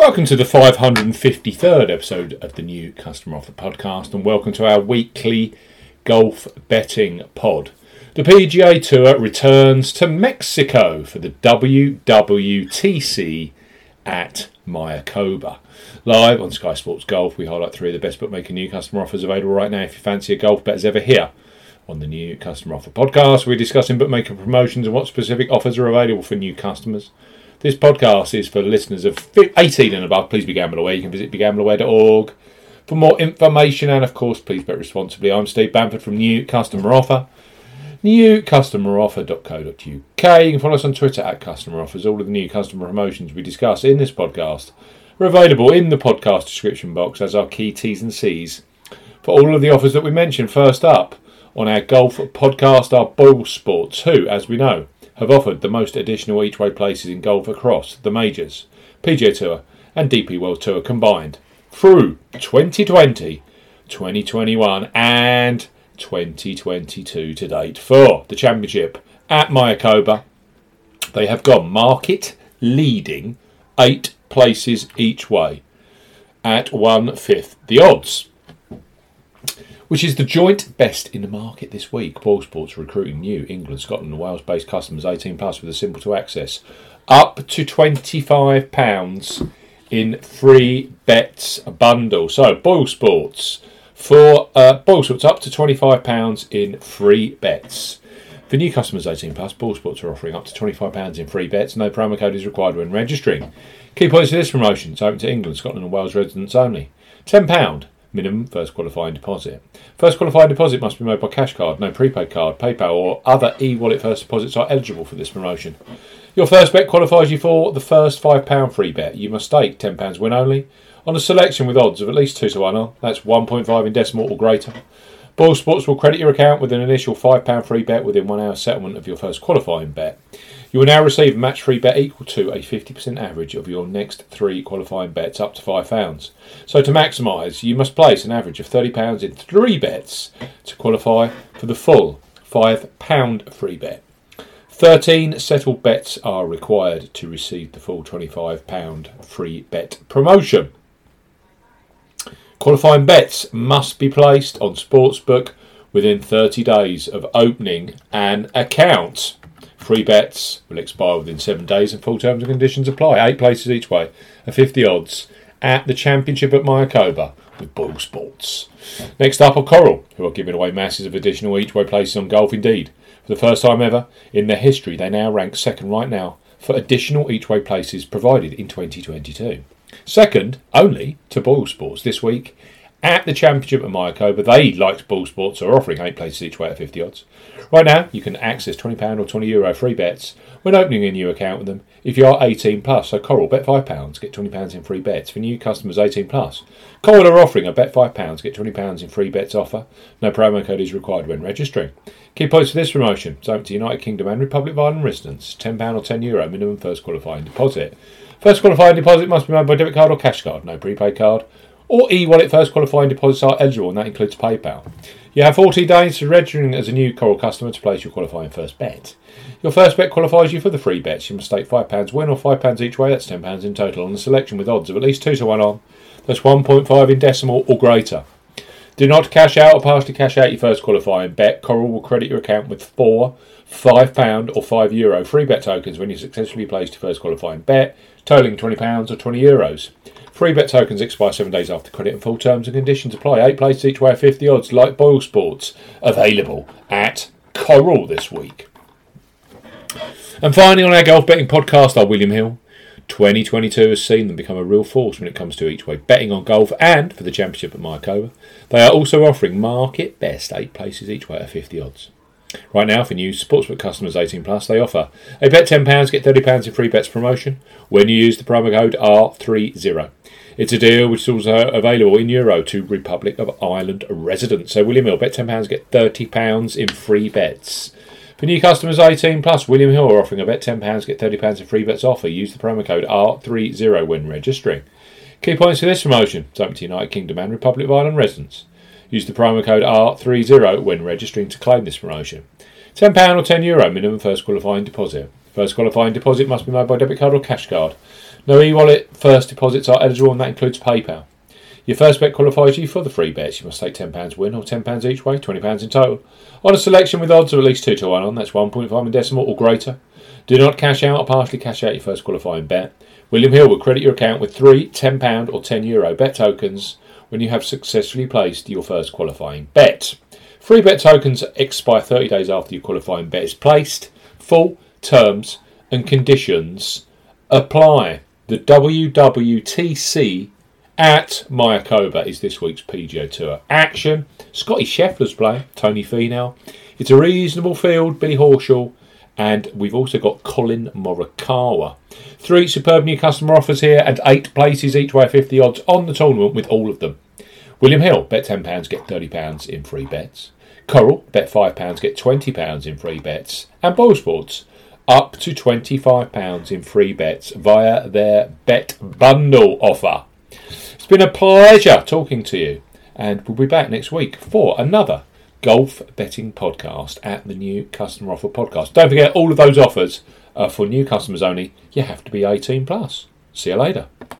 Welcome to the 553rd episode of the new Customer Offer Podcast, and welcome to our weekly golf betting pod. The PGA Tour returns to Mexico for the WWTC at Mayakoba. Live on Sky Sports Golf, we highlight three of the best bookmaker new customer offers available right now if you fancy a golf bet as ever here. On the new Customer Offer Podcast, we're discussing bookmaker promotions and what specific offers are available for new customers. This podcast is for listeners of 18 and above. Please be gamble aware. You can visit begambleaware.org for more information and, of course, please bet responsibly. I'm Steve Bamford from New Customer Offer. NewCustomeroffer.co.uk. You can follow us on Twitter at Customer Offers. All of the new customer promotions we discuss in this podcast are available in the podcast description box as our key T's and C's for all of the offers that we mentioned. First up on our golf podcast are Boyle Sports, who, as we know, have offered the most additional each way places in golf across the majors, PGA Tour, and DP World Tour combined through 2020, 2021, and 2022 to date for the championship at Mayakoba. They have gone market leading eight places each way at one fifth the odds which is the joint best in the market this week. Boyle Sports recruiting new England, Scotland, and Wales based customers 18 plus with a simple to access up to £25 in free bets bundle. So, Boyle Sports for uh, Boyle Sports up to £25 in free bets. For new customers 18 plus, Boyle Sports are offering up to £25 in free bets. No promo code is required when registering. Key points of this promotion: it's open to England, Scotland, and Wales residents only. £10 minimum first qualifying deposit. First qualifying deposit must be made by cash card, no prepaid card, PayPal, or other e wallet first deposits are eligible for this promotion. Your first bet qualifies you for the first £5 free bet. You must stake £10 win only on a selection with odds of at least 2 to 1 on, That's 1.5 in decimal or greater. Boyle Sports will credit your account with an initial £5 free bet within one hour settlement of your first qualifying bet. You will now receive a match free bet equal to a 50% average of your next three qualifying bets up to £5. So to maximise, you must place an average of £30 in three bets to qualify for the full £5 free bet. 13 settled bets are required to receive the full £25 free bet promotion. Qualifying bets must be placed on Sportsbook within 30 days of opening an account. Free bets will expire within seven days and full terms and conditions apply. Eight places each way at 50 odds at the Championship at Mayakoba with Boyle Sports. Next up are Coral, who are giving away masses of additional each way places on golf indeed. For the first time ever in their history, they now rank second right now for additional each way places provided in 2022. Second, only to Boyle Sports this week at the Championship at Mayakoba. They, like Boyle Sports, are offering eight places each way at 50 odds. Right now, you can access £20 or €20 Euro free bets when opening a new account with them if you are 18 plus. So Coral, bet £5, get £20 in free bets for new customers 18 plus. Coral are offering a bet £5, get £20 in free bets offer. No promo code is required when registering. Key points for this promotion. It's open to United Kingdom and Republic of Ireland residents. £10 or €10 Euro minimum first qualifying deposit. First qualifying deposit must be made by debit card or cash card, no prepaid card. Or e-wallet first qualifying deposits are eligible, and that includes PayPal. You have 40 days to registering as a new Coral customer to place your qualifying first bet. Your first bet qualifies you for the free bets. You must stake £5 win or £5 each way, that's £10 in total, on the selection with odds of at least 2 to 1 on. That's 1.5 in decimal or greater. Do not cash out or partially cash out your first qualifying bet. Coral will credit your account with four £5 or €5 Euro free bet tokens when you successfully placed your first qualifying bet, totaling £20 or €20. Euros. Free bet tokens expire seven days after credit and full terms and conditions apply. Eight places each way 50 odds, like Boyle Sports, available at Coral this week. And finally, on our golf betting podcast, are William Hill. 2022 has seen them become a real force when it comes to each way betting on golf and for the championship at Mayakoba. They are also offering market best eight places each way at 50 odds. Right now, for new sportsbook customers 18 plus, they offer a bet £10, get £30 in free bets promotion when you use the promo code R30. It's a deal which is also available in Euro to Republic of Ireland residents. So, William Hill, bet £10, get £30 in free bets. For new customers 18 plus, William Hill are offering a bet £10, get £30 in free bets offer. Use the promo code R30 when registering. Key points for this promotion to United Kingdom and Republic of Ireland residents. Use the promo code R30 when registering to claim this promotion. £10 or €10 Euro minimum first qualifying deposit. First qualifying deposit must be made by debit card or cash card. No e-wallet first deposits are eligible and that includes PayPal. Your first bet qualifies you for the free bets. You must take £10 win or £10 each way, £20 in total. On a selection with odds of at least 2 to 1 on, that's 1.5 in decimal or greater. Do not cash out or partially cash out your first qualifying bet. William Hill will credit your account with three £10 or €10 Euro bet tokens when you have successfully placed your first qualifying bet. Free bet tokens expire 30 days after your qualifying bet is placed. Full terms and conditions apply. The WWTC at Mayakoba is this week's PGA Tour. Action. Scottie Scheffler's playing. Tony Finau. It's a reasonable field. Billy Horschel. And we've also got Collin Morikawa. Three superb new customer offers here and eight places each way 50 odds on the tournament with all of them. William Hill, bet £10, get £30 in free bets. Coral, bet £5, get £20 in free bets. And Boyle Sports, up to £25 in free bets via their Bet Bundle offer. Been a pleasure talking to you, and we'll be back next week for another golf betting podcast at the new customer offer podcast. Don't forget, all of those offers are for new customers only. You have to be 18 plus. See you later.